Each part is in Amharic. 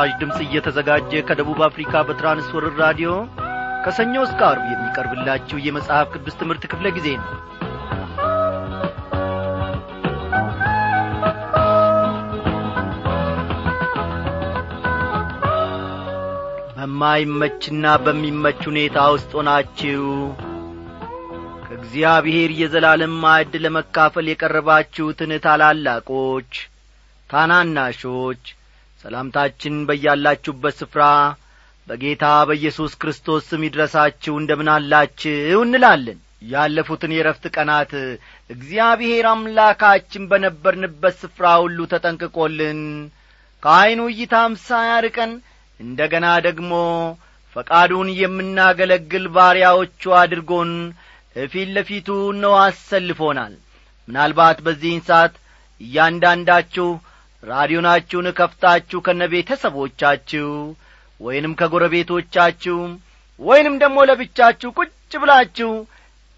ይህ ምስራች ድምፅ እየተዘጋጀ ከደቡብ አፍሪካ በትራንስወርር ራዲዮ ከሰኞ እስከ አርብ የሚቀርብላችሁ የመጽሐፍ ቅዱስ ትምህርት ክፍለ ጊዜ ነው። በማይመችና በሚመች ሁኔታ ውስጥ ሆናችሁ ከእግዚአብሔር የዘላለም ማዕድ ለመካፈል የቀረባችሁትን ታላላቆች ታናናሾች ሰላምታችን በያላችሁበት ስፍራ በጌታ በኢየሱስ ክርስቶስ ስም ይድረሳችሁ። እንደምን አላችሁ እንላለን። ያለፉትን የረፍት ቀናት እግዚአብሔር አምላካችን በነበርንበት ስፍራ ሁሉ ተጠንቅቆልን ከዐይኑ እይታም ሳያርቀን እንደ ገና ደግሞ ፈቃዱን የምናገለግል ባሪያዎቹ አድርጎን እፊት ለፊቱ ነው አሰልፎናል። ምናልባት በዚህን ሰዓት እያንዳንዳችሁ ራዲዮናችሁን ከፍታችሁ ከነ ቤተሰቦቻችሁ ወይንም ከጎረቤቶቻችሁ ወይንም ደግሞ ለብቻችሁ ቁጭ ብላችሁ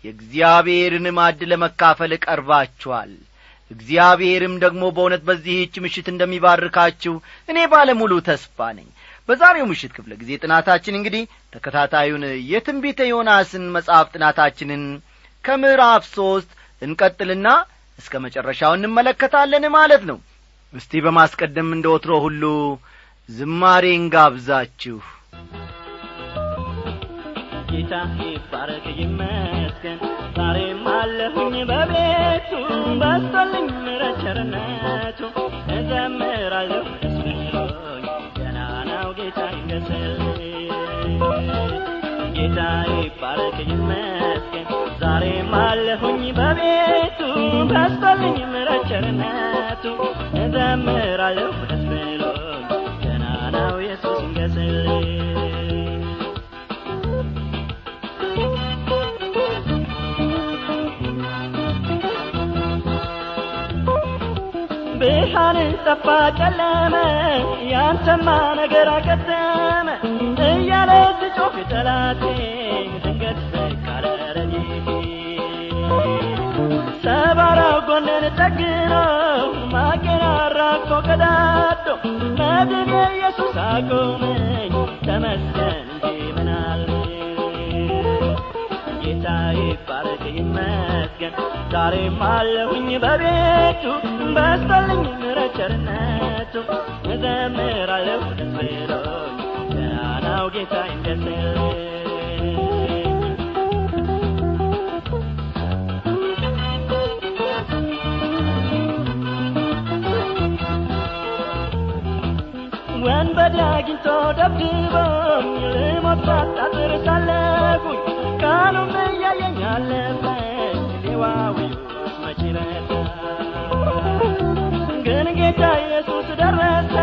የእግዚአብሔርን ማድ ለመካፈል ቀርባችኋል። እግዚአብሔርም ደግሞ በእውነት በዚህች ምሽት እንደሚባርካችሁ እኔ ባለሙሉ ተስፋ ነኝ። በዛሬው ምሽት ክፍለ ጊዜ ጥናታችን እንግዲህ ተከታታዩን የትንቢተ ዮናስን መጽሐፍ ጥናታችንን ከምዕራፍ ሦስት እንቀጥልና እስከ መጨረሻው እንመለከታለን ማለት ነው እስቲ በማስቀደም እንደ ወትሮ ሁሉ ዝማሬን ጋብዛችሁ። ጌታ ይባረክ ይመስገን። ዛሬም አለሁኝ በቤቱ በስቶልኝ ምሕረት ቸርነቱ እዘምራለሁ። ደስ ብሎኝ ገና ነው ጌታ ይንገስልኝ ጌታ ይባረክ ይመስገን። ዛሬም አለሁኝ በቤቱ በስቶልኝ ምሕረት ቸርነቱ እዘምራለሁ ደስ ብሎኝ። ገና ነው ኢየሱስ ይንገስልኝ ብርሃንን ጠፋ ጨለመ ያንተማ ነገር አከተመ እያለ ስጮህ ጠላቴ ድንገት ረድኤቴ ሰባራው ጎንን ጠግኖ አራግፎ ቀዳዶ መድን ኢየሱስ አቆመኝ። ተመስገን እንጂ ምናል ጌታ ይባረክ ይመስገን። ዛሬም አለሁኝ በቤቱ በስቶልኝ ምሕረት እዘምራለሁ ደስ ብሎኝ ጌታ ይንገስልኝ ወንበዴ አግኝቶ ደብድቦኝ ልሞት ሳጣጥር ሳለፉኝ። ቀኑም እያየኝ አለፈኝ መቼ ረታ ግን ጌታ ኢየሱስ ደረሰ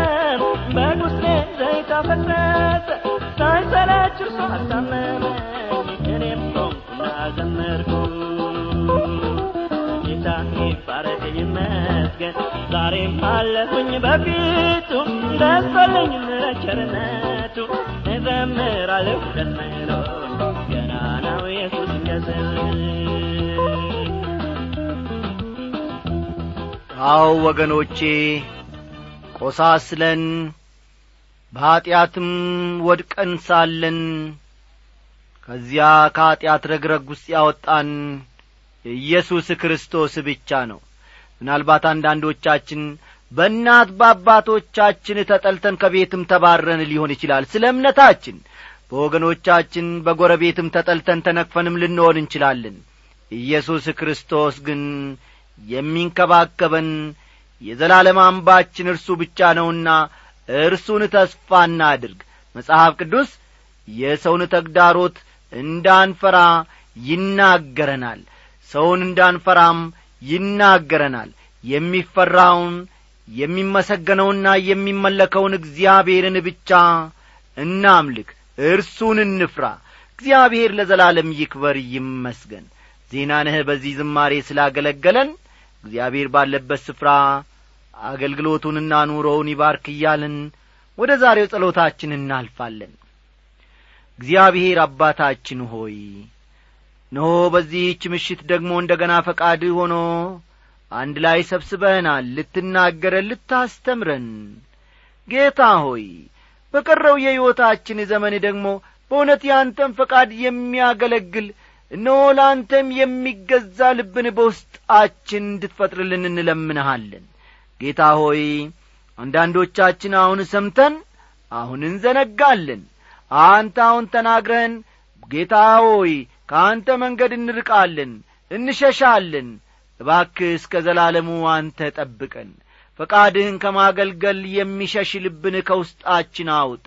በቁስሌ ዘይት አፈሰሰ። ሳይሰለች እርሱ አስታመመኝ እኔም ቆምኩና ዘመርኩ። ጌታ ይባረክ ዛሬም አለሁኝ በፊቱ ምሕረት ቸርነቱ እዘምራለሁ ደስ ብሎኝ ገና ነው ኢየሱስ ይንገስልኝ አዎ ወገኖቼ ቆሳስለን በኀጢአትም ወድቀን ሳለን ከዚያ ከኀጢአት ረግረግ ውስጥ ያወጣን ኢየሱስ ክርስቶስ ብቻ ነው። ምናልባት አንዳንዶቻችን በእናት በአባቶቻችን ተጠልተን ከቤትም ተባረን ሊሆን ይችላል። ስለ እምነታችን በወገኖቻችን በጐረቤትም ተጠልተን ተነክፈንም ልንሆን እንችላለን። ኢየሱስ ክርስቶስ ግን የሚንከባከበን የዘላለም አምባችን እርሱ ብቻ ነውና እርሱን ተስፋ እናድርግ። መጽሐፍ ቅዱስ የሰውን ተግዳሮት እንዳንፈራ ይናገረናል። ሰውን እንዳንፈራም ይናገረናል። የሚፈራውን የሚመሰገነውና የሚመለከውን እግዚአብሔርን ብቻ እናምልክ እርሱን እንፍራ። እግዚአብሔር ለዘላለም ይክበር ይመስገን። ዜናንህ በዚህ ዝማሬ ስላገለገለን። እግዚአብሔር ባለበት ስፍራ አገልግሎቱንና ኑሮውን ይባርክ እያልን ወደ ዛሬው ጸሎታችን እናልፋለን። እግዚአብሔር አባታችን ሆይ እነሆ በዚህች ምሽት ደግሞ እንደ ገና ፈቃድህ ሆኖ አንድ ላይ ሰብስበህናል ልትናገረን ልታስተምረን። ጌታ ሆይ በቀረው የሕይወታችን ዘመን ደግሞ በእውነት ያንተን ፈቃድ የሚያገለግል እነሆ ለአንተም የሚገዛ ልብን በውስጣችን እንድትፈጥርልን እንለምንሃለን። ጌታ ሆይ አንዳንዶቻችን አሁን ሰምተን አሁን እንዘነጋለን። አንተ አሁን ተናግረህን ጌታ ሆይ ከአንተ መንገድ እንርቃለን እንሸሻለን እባክህ እስከ ዘላለሙ አንተ ጠብቀን። ፈቃድህን ከማገልገል የሚሸሽ ልብን ከውስጣችን አውጣ።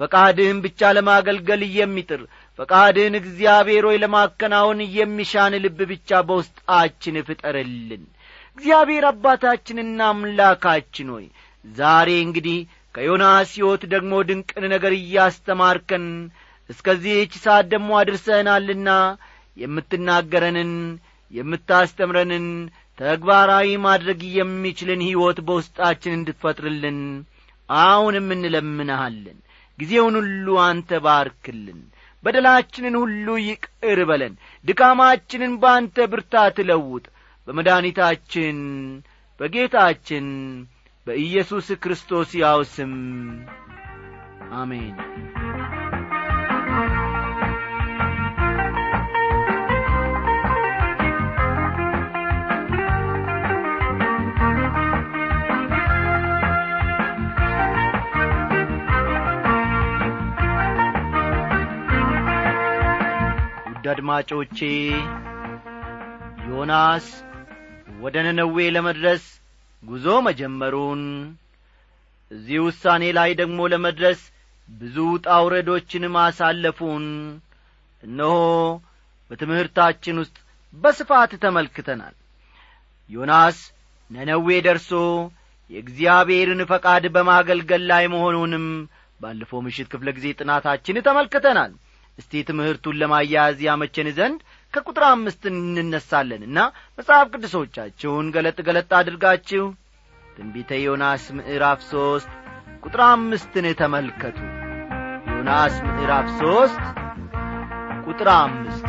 ፈቃድህን ብቻ ለማገልገል የሚጥር ፈቃድህን እግዚአብሔር ሆይ ለማከናወን የሚሻን ልብ ብቻ በውስጣችን ፍጠርልን። እግዚአብሔር አባታችንና አምላካችን ሆይ ዛሬ እንግዲህ ከዮናስ ሕይወት ደግሞ ድንቅን ነገር እያስተማርከን እስከዚህች ሰዓት ደግሞ አድርሰህናልና የምትናገረንን የምታስተምረንን ተግባራዊ ማድረግ የሚችልን ሕይወት በውስጣችን እንድትፈጥርልን አሁንም እንለምንሃለን። ጊዜውን ሁሉ አንተ ባርክልን። በደላችንን ሁሉ ይቅር በለን። ድካማችንን በአንተ ብርታት ለውጥ። በመድኃኒታችን በጌታችን በኢየሱስ ክርስቶስ ያው ስም አሜን አድማጮቼ ዮናስ ወደ ነነዌ ለመድረስ ጉዞ መጀመሩን እዚህ ውሳኔ ላይ ደግሞ ለመድረስ ብዙ ጣውረዶችን ማሳለፉን እነሆ በትምህርታችን ውስጥ በስፋት ተመልክተናል። ዮናስ ነነዌ ደርሶ የእግዚአብሔርን ፈቃድ በማገልገል ላይ መሆኑንም ባለፈው ምሽት ክፍለ ጊዜ ጥናታችን ተመልክተናል እስቲ ትምህርቱን ለማያያዝ ያመቸን ዘንድ ከቁጥር አምስት እንነሳለንና መጽሐፍ ቅዱሶቻችሁን ገለጥ ገለጥ አድርጋችሁ ትንቢተ ዮናስ ምዕራፍ ሦስት ቁጥር አምስትን ተመልከቱ። ዮናስ ምዕራፍ ሦስት ቁጥር አምስት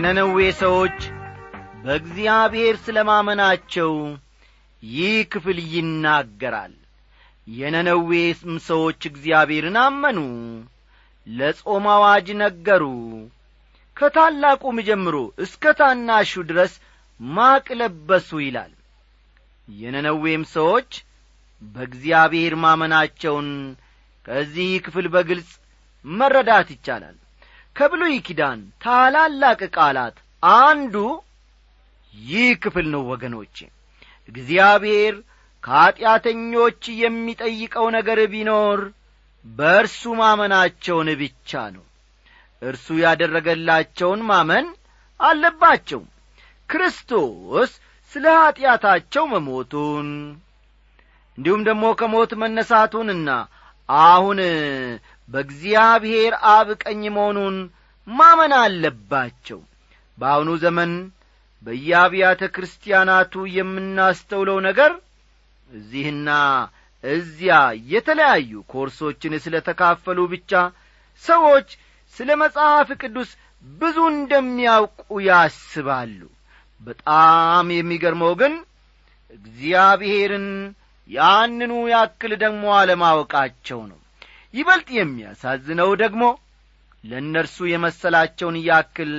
የነነዌ ሰዎች በእግዚአብሔር ስለ ማመናቸው ይህ ክፍል ይናገራል። የነነዌም ሰዎች እግዚአብሔርን አመኑ ለጾም አዋጅ ነገሩ። ከታላቁም ጀምሮ እስከ ታናሹ ድረስ ማቅ ለበሱ ይላል። የነነዌም ሰዎች በእግዚአብሔር ማመናቸውን ከዚህ ክፍል በግልጽ መረዳት ይቻላል ከብሉይ ኪዳን ታላላቅ ቃላት አንዱ ይህ ክፍል ነው ወገኖቼ። እግዚአብሔር ከኀጢአተኞች የሚጠይቀው ነገር ቢኖር በእርሱ ማመናቸውን ብቻ ነው። እርሱ ያደረገላቸውን ማመን አለባቸው። ክርስቶስ ስለ ኀጢአታቸው መሞቱን እንዲሁም ደግሞ ከሞት መነሳቱንና አሁን በእግዚአብሔር አብ ቀኝ መሆኑን ማመን አለባቸው። በአሁኑ ዘመን በየአብያተ ክርስቲያናቱ የምናስተውለው ነገር እዚህና እዚያ የተለያዩ ኮርሶችን ስለ ተካፈሉ ብቻ ሰዎች ስለ መጽሐፍ ቅዱስ ብዙ እንደሚያውቁ ያስባሉ። በጣም የሚገርመው ግን እግዚአብሔርን ያንኑ ያክል ደግሞ አለማወቃቸው ነው ይበልጥ የሚያሳዝነው ደግሞ ለእነርሱ የመሰላቸውን ያክል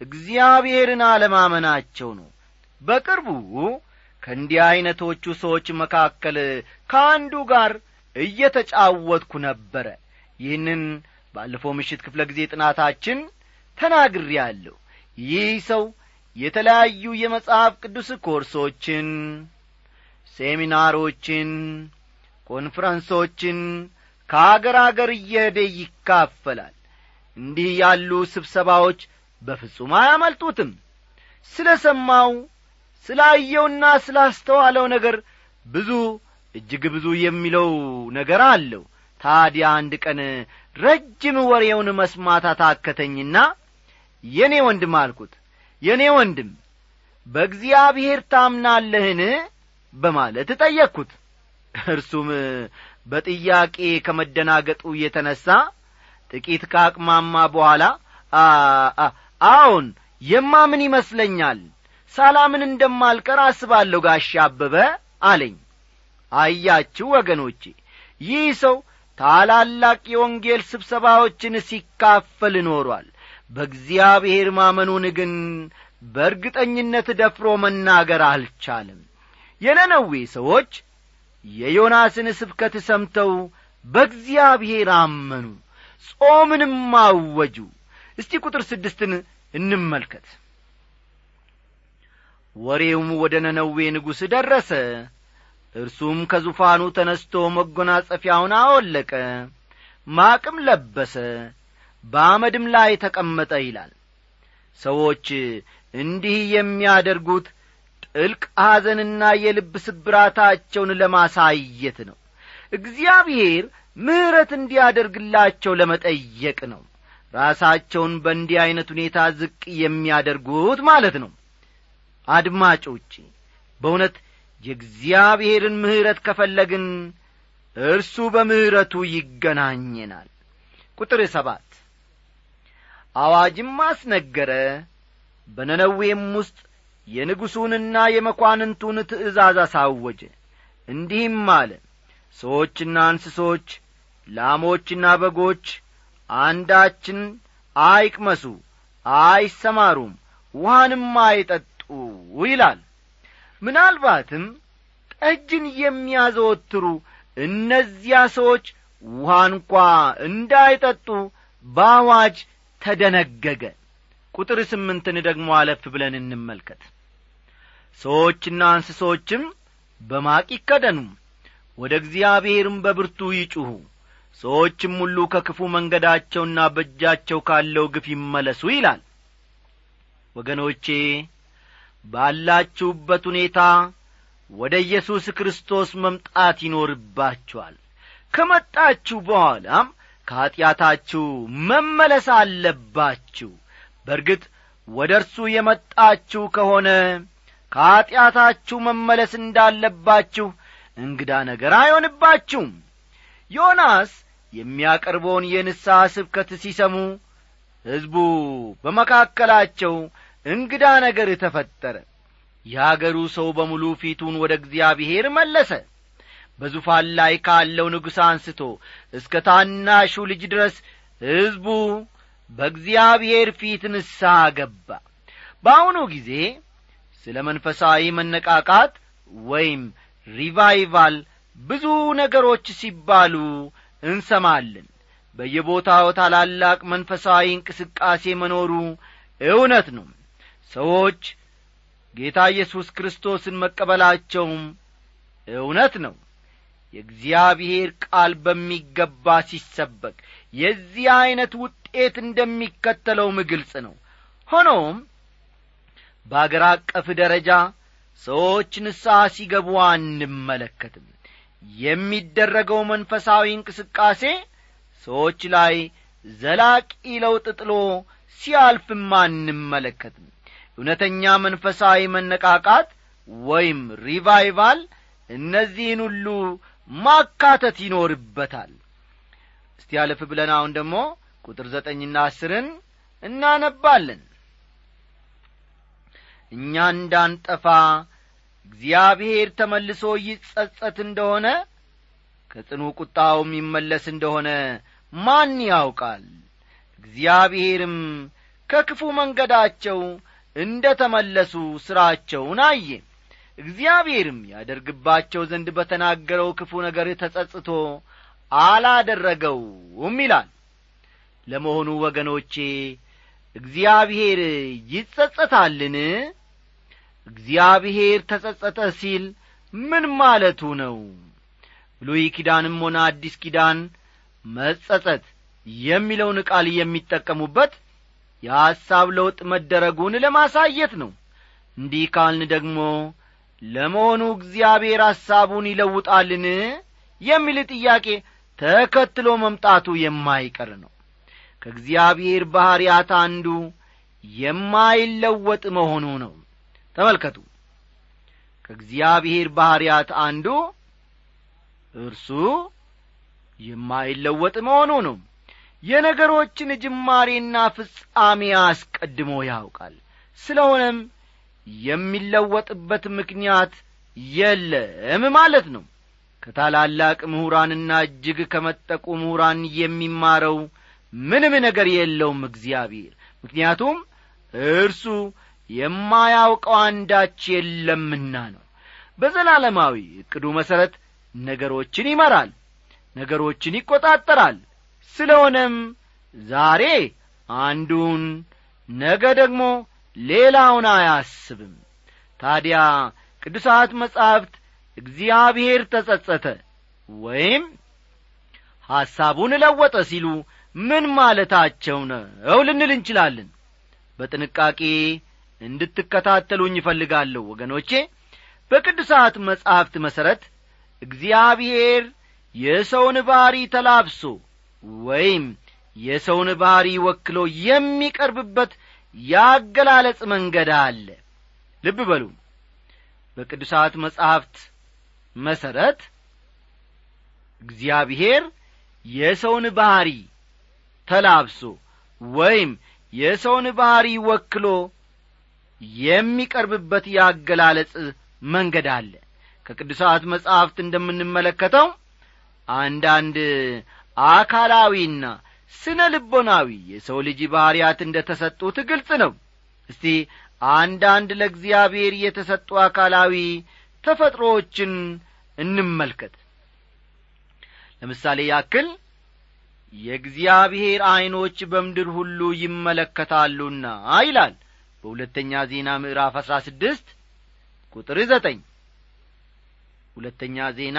እግዚአብሔርን አለማመናቸው ነው። በቅርቡ ከእንዲህ ዐይነቶቹ ሰዎች መካከል ከአንዱ ጋር እየተጫወትኩ ነበረ። ይህንን ባለፈው ምሽት ክፍለ ጊዜ ጥናታችን ተናግሬአለሁ ይህ ሰው የተለያዩ የመጽሐፍ ቅዱስ ኮርሶችን ሴሚናሮችን ኮንፈረንሶችን ከአገር አገር እየሄደ ይካፈላል። እንዲህ ያሉ ስብሰባዎች በፍጹም አያመልጡትም። ስለ ሰማው ስላየውና ስላስተዋለው ነገር ብዙ እጅግ ብዙ የሚለው ነገር አለው። ታዲያ አንድ ቀን ረጅም ወሬውን መስማት አታከተኝና የኔ ወንድም አልኩት የኔ ወንድም በእግዚአብሔር ታምናለህን? በማለት ጠየቅኩት። እርሱም በጥያቄ ከመደናገጡ የተነሣ ጥቂት ካቅማማ በኋላ አዎን የማምን ይመስለኛል። ሳላምን እንደማልቀር አስባለሁ ጋሻ አበበ አለኝ። አያችሁ ወገኖቼ ይህ ሰው ታላላቅ የወንጌል ስብሰባዎችን ሲካፈል ኖሯል። በእግዚአብሔር ማመኑን ግን በእርግጠኝነት ደፍሮ መናገር አልቻለም። የነነዌ ሰዎች የዮናስን ስብከት ሰምተው በእግዚአብሔር አመኑ ጾምንም አወጁ። እስቲ ቁጥር ስድስትን እንመልከት። ወሬውም ወደ ነነዌ ንጉሥ ደረሰ። እርሱም ከዙፋኑ ተነስቶ መጐናጸፊያውን አወለቀ ማቅም ለበሰ በአመድም ላይ ተቀመጠ ይላል። ሰዎች እንዲህ የሚያደርጉት ጥልቅ ሐዘንና የልብ ስብራታቸውን ለማሳየት ነው። እግዚአብሔር ምሕረት እንዲያደርግላቸው ለመጠየቅ ነው። ራሳቸውን በእንዲህ ዐይነት ሁኔታ ዝቅ የሚያደርጉት ማለት ነው። አድማጮቼ በእውነት የእግዚአብሔርን ምሕረት ከፈለግን እርሱ በምሕረቱ ይገናኘናል። ቁጥር ሰባት። አዋጅም አስነገረ በነነዌም ውስጥ የንጉሡንና የመኳንንቱን ትእዛዝ አሳወጀ። እንዲህም አለ ሰዎችና እንስሶች ላሞችና በጎች አንዳችን አይቅመሱ አይሰማሩም ውሃንም አይጠጡ ይላል። ምናልባትም ጠጅን የሚያዘወትሩ እነዚያ ሰዎች ውሃ እንኳ እንዳይጠጡ በአዋጅ ተደነገገ። ቁጥር ስምንትን ደግሞ አለፍ ብለን እንመልከት ሰዎችና እንስሶችም በማቅ ይከደኑ ወደ እግዚአብሔርም በብርቱ ይጩኹ። ሰዎችም ሁሉ ከክፉ መንገዳቸውና በእጃቸው ካለው ግፍ ይመለሱ ይላል። ወገኖቼ ባላችሁበት ሁኔታ ወደ ኢየሱስ ክርስቶስ መምጣት ይኖርባችኋል። ከመጣችሁ በኋላም ከኀጢአታችሁ መመለስ አለባችሁ። በርግጥ ወደ እርሱ የመጣችሁ ከሆነ ከኀጢአታችሁ መመለስ እንዳለባችሁ እንግዳ ነገር አይሆንባችሁም። ዮናስ የሚያቀርበውን የንስሐ ስብከት ሲሰሙ ሕዝቡ በመካከላቸው እንግዳ ነገር ተፈጠረ። የአገሩ ሰው በሙሉ ፊቱን ወደ እግዚአብሔር መለሰ። በዙፋን ላይ ካለው ንጉሥ አንስቶ እስከ ታናሹ ልጅ ድረስ ሕዝቡ በእግዚአብሔር ፊት ንስሐ ገባ። በአሁኑ ጊዜ ስለ መንፈሳዊ መነቃቃት ወይም ሪቫይቫል ብዙ ነገሮች ሲባሉ እንሰማለን። በየቦታው ታላላቅ መንፈሳዊ እንቅስቃሴ መኖሩ እውነት ነው። ሰዎች ጌታ ኢየሱስ ክርስቶስን መቀበላቸውም እውነት ነው። የእግዚአብሔር ቃል በሚገባ ሲሰበክ የዚህ ዐይነት ውጤት እንደሚከተለውም ግልጽ ነው። ሆኖም በአገር አቀፍ ደረጃ ሰዎች ንስሐ ሲገቡ አንመለከትም። የሚደረገው መንፈሳዊ እንቅስቃሴ ሰዎች ላይ ዘላቂ ለውጥ ጥሎ ሲያልፍም አንመለከትም። እውነተኛ መንፈሳዊ መነቃቃት ወይም ሪቫይቫል እነዚህን ሁሉ ማካተት ይኖርበታል። እስቲ ያለፍ ብለን አሁን ደግሞ ቁጥር ዘጠኝና አስርን እናነባለን እኛ እንዳንጠፋ እግዚአብሔር ተመልሶ ይጸጸት እንደሆነ ከጽኑ ቁጣውም ይመለስ እንደሆነ ማን ያውቃል? እግዚአብሔርም ከክፉ መንገዳቸው እንደ ተመለሱ ሥራቸውን አየ። እግዚአብሔርም ያደርግባቸው ዘንድ በተናገረው ክፉ ነገር ተጸጽቶ አላደረገውም ይላል። ለመሆኑ ወገኖቼ እግዚአብሔር ይጸጸታልን እግዚአብሔር ተጸጸተ ሲል ምን ማለቱ ነው? ብሉይ ኪዳንም ሆነ አዲስ ኪዳን መጸጸት የሚለውን ቃል የሚጠቀሙበት የሐሳብ ለውጥ መደረጉን ለማሳየት ነው። እንዲህ ካልን ደግሞ ለመሆኑ እግዚአብሔር ሐሳቡን ይለውጣልን? የሚል ጥያቄ ተከትሎ መምጣቱ የማይቀር ነው። ከእግዚአብሔር ባሕርያት አንዱ የማይለወጥ መሆኑ ነው ተመልከቱ። ከእግዚአብሔር ባሕርያት አንዱ እርሱ የማይለወጥ መሆኑ ነው። የነገሮችን ጅማሬና ፍጻሜ አስቀድሞ ያውቃል። ስለሆነም የሚለወጥበት ምክንያት የለም ማለት ነው። ከታላላቅ ምሁራንና እጅግ ከመጠቁ ምሁራን የሚማረው ምንም ነገር የለውም እግዚአብሔር። ምክንያቱም እርሱ የማያውቀው አንዳች የለምና ነው። በዘላለማዊ ዕቅዱ መሠረት ነገሮችን ይመራል ነገሮችን ይቈጣጠራል ስለሆነም ዛሬ አንዱን ነገ ደግሞ ሌላውን አያስብም። ታዲያ ቅዱሳት መጻሕፍት እግዚአብሔር ተጸጸተ ወይም ሐሳቡን ለወጠ ሲሉ ምን ማለታቸው ነው ልንል እንችላለን? በጥንቃቄ እንድትከታተሉኝ ይፈልጋለሁ ወገኖቼ። በቅዱሳት መጻሕፍት መሠረት እግዚአብሔር የሰውን ባሕሪ ተላብሶ ወይም የሰውን ባሕሪ ወክሎ የሚቀርብበት ያገላለጽ መንገድ አለ። ልብ በሉ። በቅዱሳት መጻሕፍት መሠረት እግዚአብሔር የሰውን ባሕሪ ተላብሶ ወይም የሰውን ባሕሪ ወክሎ የሚቀርብበት ያገላለጽ መንገድ አለ። ከቅዱሳት መጻሕፍት እንደምንመለከተው አንዳንድ አካላዊና ስነ ልቦናዊ የሰው ልጅ ባሕርያት እንደ ተሰጡት ግልጽ ነው። እስቲ አንዳንድ ለእግዚአብሔር የተሰጡ አካላዊ ተፈጥሮዎችን እንመልከት። ለምሳሌ ያክል የእግዚአብሔር ዐይኖች በምድር ሁሉ ይመለከታሉና ይላል በሁለተኛ ዜና ምዕራፍ አሥራ ስድስት ቁጥር ዘጠኝ። ሁለተኛ ዜና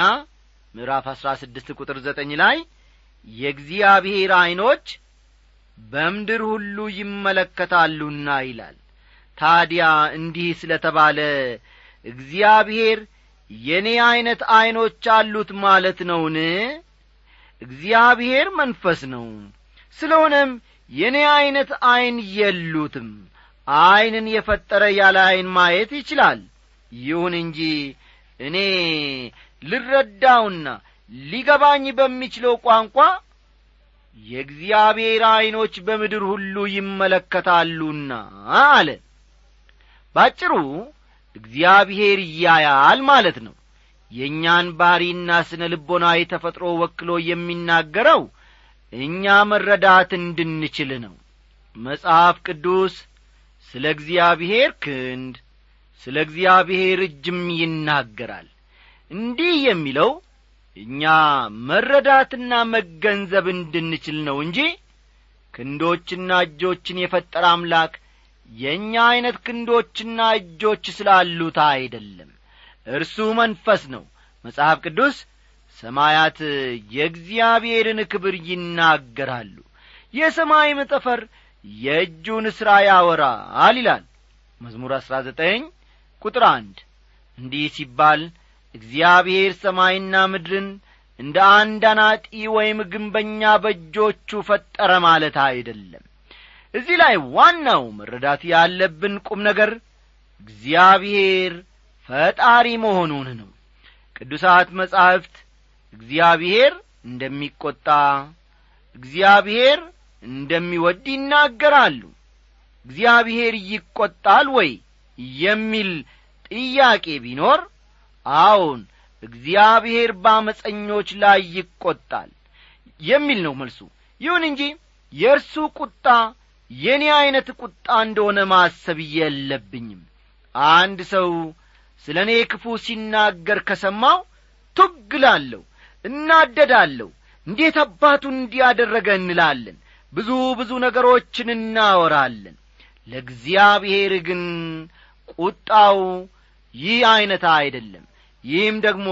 ምዕራፍ አሥራ ስድስት ቁጥር ዘጠኝ ላይ የእግዚአብሔር ዐይኖች በምድር ሁሉ ይመለከታሉና ይላል። ታዲያ እንዲህ ስለ ተባለ እግዚአብሔር የእኔ ዐይነት ዐይኖች አሉት ማለት ነውን? እግዚአብሔር መንፈስ ነው። ስለሆነም የእኔ ዐይነት ዐይን የሉትም ዐይንን የፈጠረ ያለ ዐይን ማየት ይችላል። ይሁን እንጂ እኔ ልረዳውና ሊገባኝ በሚችለው ቋንቋ የእግዚአብሔር ዐይኖች በምድር ሁሉ ይመለከታሉና አለ። ባጭሩ እግዚአብሔር ያያል ማለት ነው። የእኛን ባሕሪና ስነ ልቦናዊ ተፈጥሮ ወክሎ የሚናገረው እኛ መረዳት እንድንችል ነው። መጽሐፍ ቅዱስ ስለ እግዚአብሔር ክንድ ስለ እግዚአብሔር እጅም ይናገራል። እንዲህ የሚለው እኛ መረዳትና መገንዘብ እንድንችል ነው እንጂ ክንዶችና እጆችን የፈጠረ አምላክ የእኛ ዐይነት ክንዶችና እጆች ስላሉት አይደለም። እርሱ መንፈስ ነው። መጽሐፍ ቅዱስ ሰማያት የእግዚአብሔርን ክብር ይናገራሉ። የሰማይም ጠፈር የእጁን ሥራ ያወራል ይላል። መዝሙር አሥራ ዘጠኝ ቁጥር አንድ እንዲህ ሲባል እግዚአብሔር ሰማይና ምድርን እንደ አንድ አናጢ ወይም ግንበኛ በእጆቹ ፈጠረ ማለት አይደለም። እዚህ ላይ ዋናው መረዳት ያለብን ቁም ነገር እግዚአብሔር ፈጣሪ መሆኑን ነው። ቅዱሳት መጻሕፍት እግዚአብሔር እንደሚቈጣ እግዚአብሔር እንደሚወድ ይናገራሉ። እግዚአብሔር ይቈጣል ወይ የሚል ጥያቄ ቢኖር አዎን እግዚአብሔር በአመፀኞች ላይ ይቈጣል የሚል ነው መልሱ። ይሁን እንጂ የእርሱ ቁጣ የእኔ ዐይነት ቁጣ እንደሆነ ማሰብ የለብኝም። አንድ ሰው ስለ እኔ ክፉ ሲናገር ከሰማው ቱግላለሁ እናደዳለሁ እንዴት አባቱ እንዲያደረገ እንላለን ብዙ ብዙ ነገሮችን እናወራለን። ለእግዚአብሔር ግን ቁጣው ይህ ዐይነት አይደለም። ይህም ደግሞ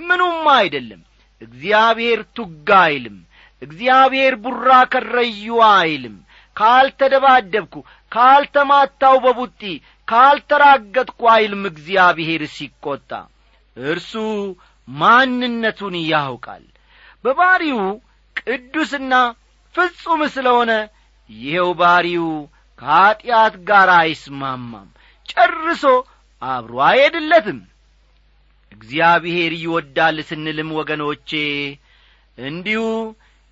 ምኑም አይደለም። እግዚአብሔር ቱጋ አይልም። እግዚአብሔር ቡራ ከረዩ አይልም። ካልተደባደብኩ ካልተማታው በቡጢ ካልተራገጥኩ አይልም እግዚአብሔር ሲቈጣ እርሱ ማንነቱን ያውቃል። በባሪው ቅዱስና ፍጹም ስለሆነ ይኸው ባሪው ከኀጢአት ጋር አይስማማም። ጨርሶ አብሮ አይሄድለትም። እግዚአብሔር ይወዳል ስንልም ወገኖቼ እንዲሁ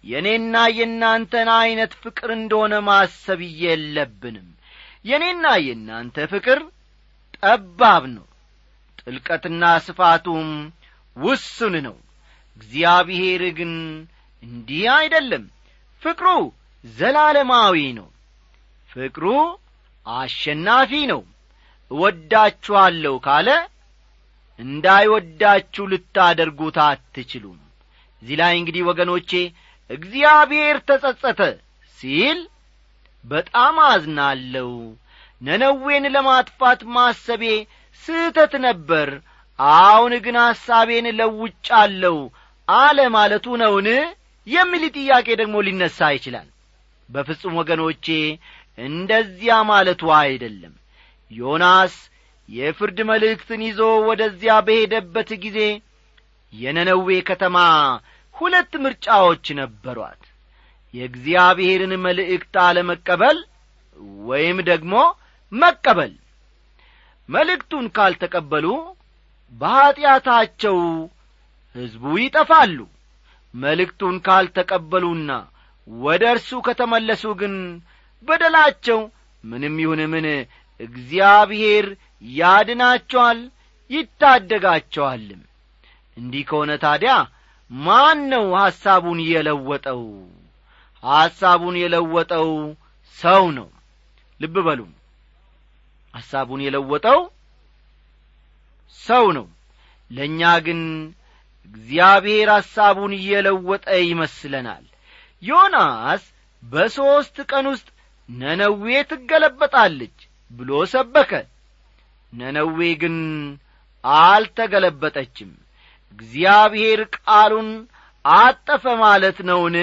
የእኔና የእናንተን ዐይነት ፍቅር እንደሆነ ማሰብ የለብንም። የእኔና የእናንተ ፍቅር ጠባብ ነው ጥልቀትና ስፋቱም ውሱን ነው። እግዚአብሔር ግን እንዲህ አይደለም ፍቅሩ ዘላለማዊ ነው። ፍቅሩ አሸናፊ ነው። እወዳችኋለሁ ካለ እንዳይወዳችሁ ልታደርጉት አትችሉም። እዚህ ላይ እንግዲህ ወገኖቼ እግዚአብሔር ተጸጸተ ሲል በጣም አዝናለሁ። ነነዌን ለማጥፋት ማሰቤ ስህተት ነበር። አሁን ግን ሐሳቤን ለውጫለሁ አለ ማለቱ ነውን የሚል ጥያቄ ደግሞ ሊነሣ ይችላል። በፍጹም ወገኖቼ እንደዚያ ማለቱ አይደለም። ዮናስ የፍርድ መልእክትን ይዞ ወደዚያ በሄደበት ጊዜ የነነዌ ከተማ ሁለት ምርጫዎች ነበሯት። የእግዚአብሔርን መልእክት አለመቀበል ወይም ደግሞ መቀበል። መልእክቱን ካልተቀበሉ በኀጢአታቸው ሕዝቡ ይጠፋሉ መልእክቱን ካልተቀበሉና ወደ እርሱ ከተመለሱ ግን በደላቸው ምንም ይሁን ምን እግዚአብሔር ያድናቸዋል ይታደጋቸዋልም። እንዲህ ከሆነ ታዲያ ማን ነው ሐሳቡን የለወጠው? ሐሳቡን የለወጠው ሰው ነው። ልብ በሉ። ሐሳቡን የለወጠው ሰው ነው። ለእኛ ግን እግዚአብሔር ሐሳቡን እየለወጠ ይመስለናል። ዮናስ በሦስት ቀን ውስጥ ነነዌ ትገለበጣለች ብሎ ሰበከ። ነነዌ ግን አልተገለበጠችም። እግዚአብሔር ቃሉን አጠፈ ማለት ነውን?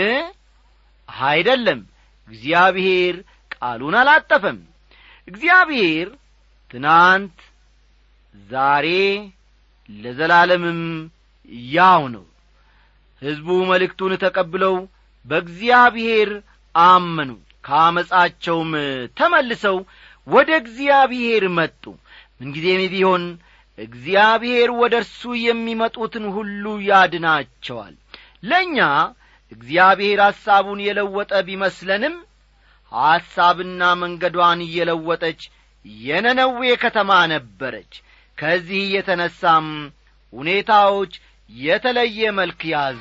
አይደለም። እግዚአብሔር ቃሉን አላጠፈም። እግዚአብሔር ትናንት ዛሬ ለዘላለምም ያው ነው። ሕዝቡ መልእክቱን ተቀብለው በእግዚአብሔር አመኑ። ከአመፃቸውም ተመልሰው ወደ እግዚአብሔር መጡ። ምንጊዜም ቢሆን እግዚአብሔር ወደ እርሱ የሚመጡትን ሁሉ ያድናቸዋል። ለእኛ እግዚአብሔር ሐሳቡን የለወጠ ቢመስለንም ሐሳብና መንገዷን እየለወጠች የነነዌ ከተማ ነበረች። ከዚህ የተነሳም ሁኔታዎች የተለየ መልክ ያዙ።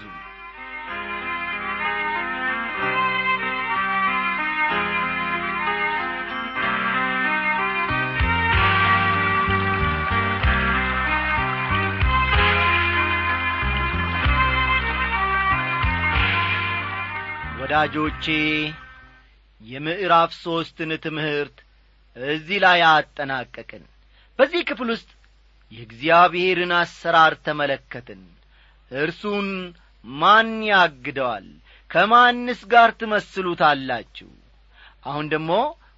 ወዳጆቼ የምዕራፍ ሦስትን ትምህርት እዚህ ላይ አጠናቀቅን። በዚህ ክፍል ውስጥ የእግዚአብሔርን አሰራር ተመለከትን። እርሱን ማን ያግደዋል? ከማንስ ጋር ትመስሉታላችሁ? አሁን ደግሞ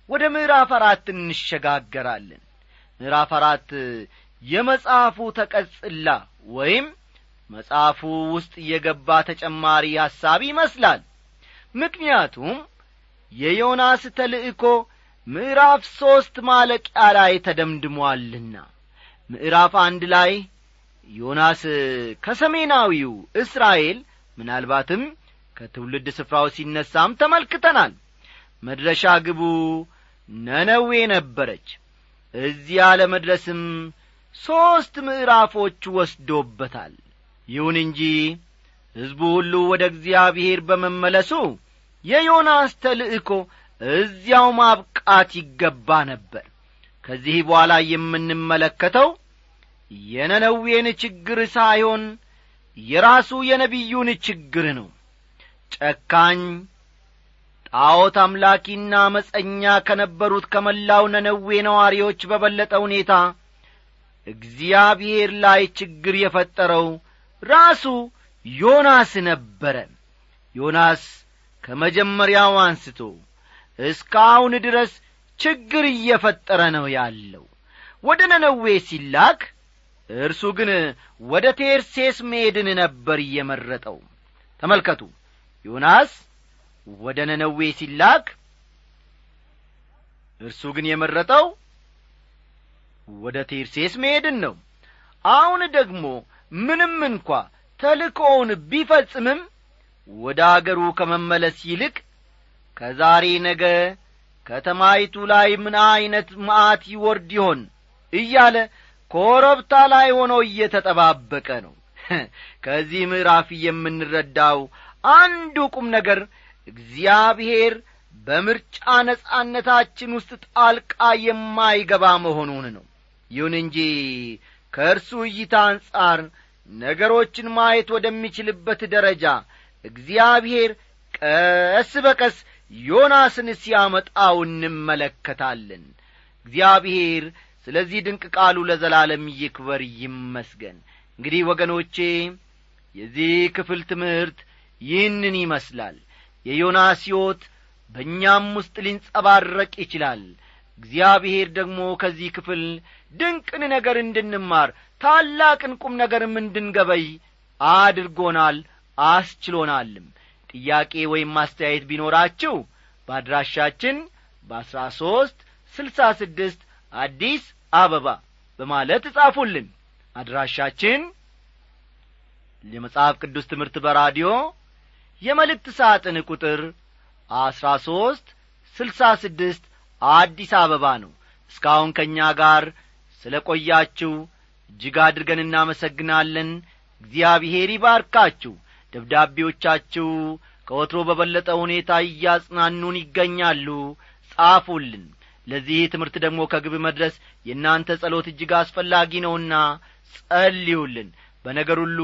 ወደ ምዕራፍ አራት እንሸጋገራለን። ምዕራፍ አራት የመጽሐፉ ተቀጽላ ወይም መጽሐፉ ውስጥ የገባ ተጨማሪ ሐሳብ ይመስላል። ምክንያቱም የዮናስ ተልእኮ ምዕራፍ ሦስት ማለቂያ ላይ ተደምድሟልና ምዕራፍ አንድ ላይ ዮናስ ከሰሜናዊው እስራኤል ምናልባትም ከትውልድ ስፍራው ሲነሳም ተመልክተናል። መድረሻ ግቡ ነነዌ ነበረች። እዚያ ለመድረስም ሦስት ምዕራፎች ወስዶበታል። ይሁን እንጂ ሕዝቡ ሁሉ ወደ እግዚአብሔር በመመለሱ የዮናስ ተልእኮ እዚያው ማብቃት ይገባ ነበር ከዚህ በኋላ የምንመለከተው የነነዌን ችግር ሳይሆን የራሱ የነቢዩን ችግር ነው። ጨካኝ ጣዖት አምላኪና መጸኛ ከነበሩት ከመላው ነነዌ ነዋሪዎች በበለጠ ሁኔታ እግዚአብሔር ላይ ችግር የፈጠረው ራሱ ዮናስ ነበረ። ዮናስ ከመጀመሪያው አንስቶ እስካሁን ድረስ ችግር እየፈጠረ ነው ያለው። ወደ ነነዌ ሲላክ እርሱ ግን ወደ ቴርሴስ መሄድን ነበር እየመረጠው። ተመልከቱ ዮናስ ወደ ነነዌ ሲላክ እርሱ ግን የመረጠው ወደ ቴርሴስ መሄድን ነው። አሁን ደግሞ ምንም እንኳ ተልኮውን ቢፈጽምም ወደ አገሩ ከመመለስ ይልቅ ከዛሬ ነገ ከተማይቱ ላይ ምን ዐይነት መዓት ይወርድ ይሆን? እያለ ኮረብታ ላይ ሆኖ እየተጠባበቀ ነው። ከዚህ ምዕራፍ የምንረዳው አንዱ ቁም ነገር እግዚአብሔር በምርጫ ነጻነታችን ውስጥ ጣልቃ የማይገባ መሆኑን ነው። ይሁን እንጂ ከእርሱ እይታ አንጻር ነገሮችን ማየት ወደሚችልበት ደረጃ እግዚአብሔር ቀስ በቀስ ዮናስን ሲያመጣው እንመለከታለን። እግዚአብሔር ስለዚህ ድንቅ ቃሉ ለዘላለም ይክበር ይመስገን። እንግዲህ ወገኖቼ የዚህ ክፍል ትምህርት ይህንን ይመስላል። የዮናስ ሕይወት በእኛም ውስጥ ሊንጸባረቅ ይችላል። እግዚአብሔር ደግሞ ከዚህ ክፍል ድንቅን ነገር እንድንማር ታላቅን ቁም ነገርም እንድንገበይ አድርጎናል አስችሎናልም ጥያቄ ወይም ማስተያየት ቢኖራችሁ በአድራሻችን በአሥራ ሦስት ስልሳ ስድስት አዲስ አበባ በማለት እጻፉልን አድራሻችን የመጽሐፍ ቅዱስ ትምህርት በራዲዮ የመልእክት ሳጥን ቁጥር አሥራ ሦስት ስልሳ ስድስት አዲስ አበባ ነው። እስካሁን ከእኛ ጋር ስለ ቆያችሁ እጅግ አድርገን እናመሰግናለን። እግዚአብሔር ይባርካችሁ ደብዳቤዎቻችሁ ከወትሮ በበለጠ ሁኔታ እያጽናኑን ይገኛሉ። ጻፉልን። ለዚህ ትምህርት ደግሞ ከግብ መድረስ የእናንተ ጸሎት እጅግ አስፈላጊ ነውና ጸልዩልን። በነገር ሁሉ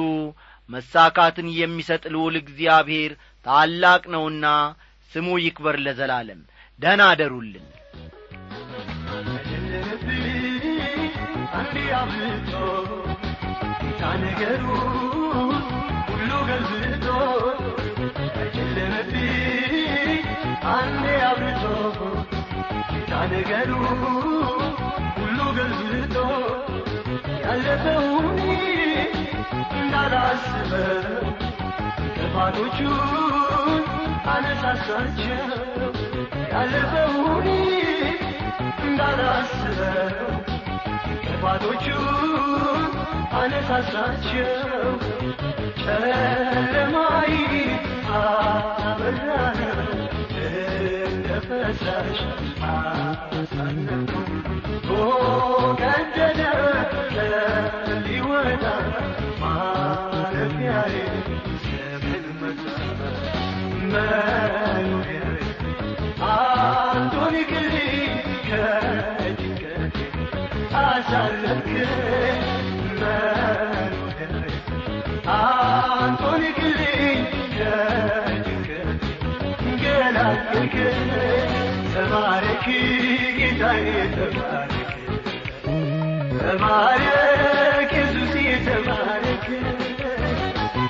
መሳካትን የሚሰጥ ልዑል እግዚአብሔር ታላቅ ነውና ስሙ ይክበር ለዘላለም። ደህና አደሩልን። አንድ ነገሩ ጨለመብኝ አንዴ አብልጦ ነገሩ ሁሉ ገልብጦ ያለፈውን እንዳላስበው ክፋቶቹን አነሳሳቸው ያለፈውን እንዳላስበው ክፋቶቹን አነሳሳቸው ጨለማይ አበራነ እንደ ፈሳሽ አሳለፍኩ ቀደደ ሊወጣ ማረፊያዬ ዘመን መጣ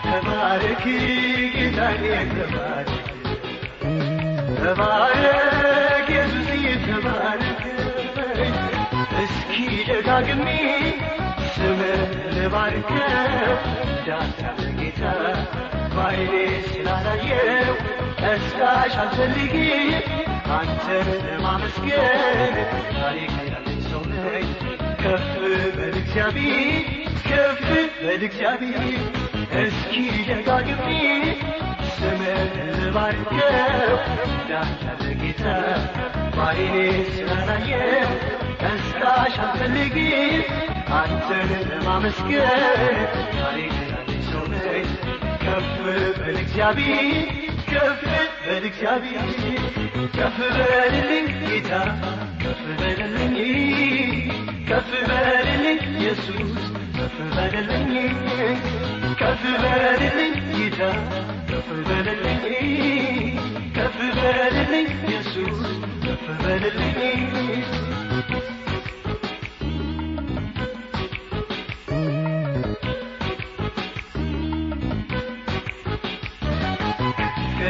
ተባረክ ጌታዬ ተባረክ ተባረክ ኢየሱስ ተባረክ እስኪ ደጋግሜ ልባርከው ዳታ ጌታ ባይኔ ስላላየው ቀስቃሽ አልፈልግም አንተን ለማመስገን ከፍ በል እስኪ ደጋግሜ ስምህን ልባርከው እንዳንተ ጌታ ባይኔ ስላላየው አንተን ለማመስገን ታሪክ ሰው ነኝ ከፍ ከፍ በል ከፍ በልልኝ ጌታ ከፍ በልልኝ ከፍ በልልኝ ኢየሱስ ከፍ በልልኝ ከፍ በልልኝ ጌታ ከፍ በልልኝ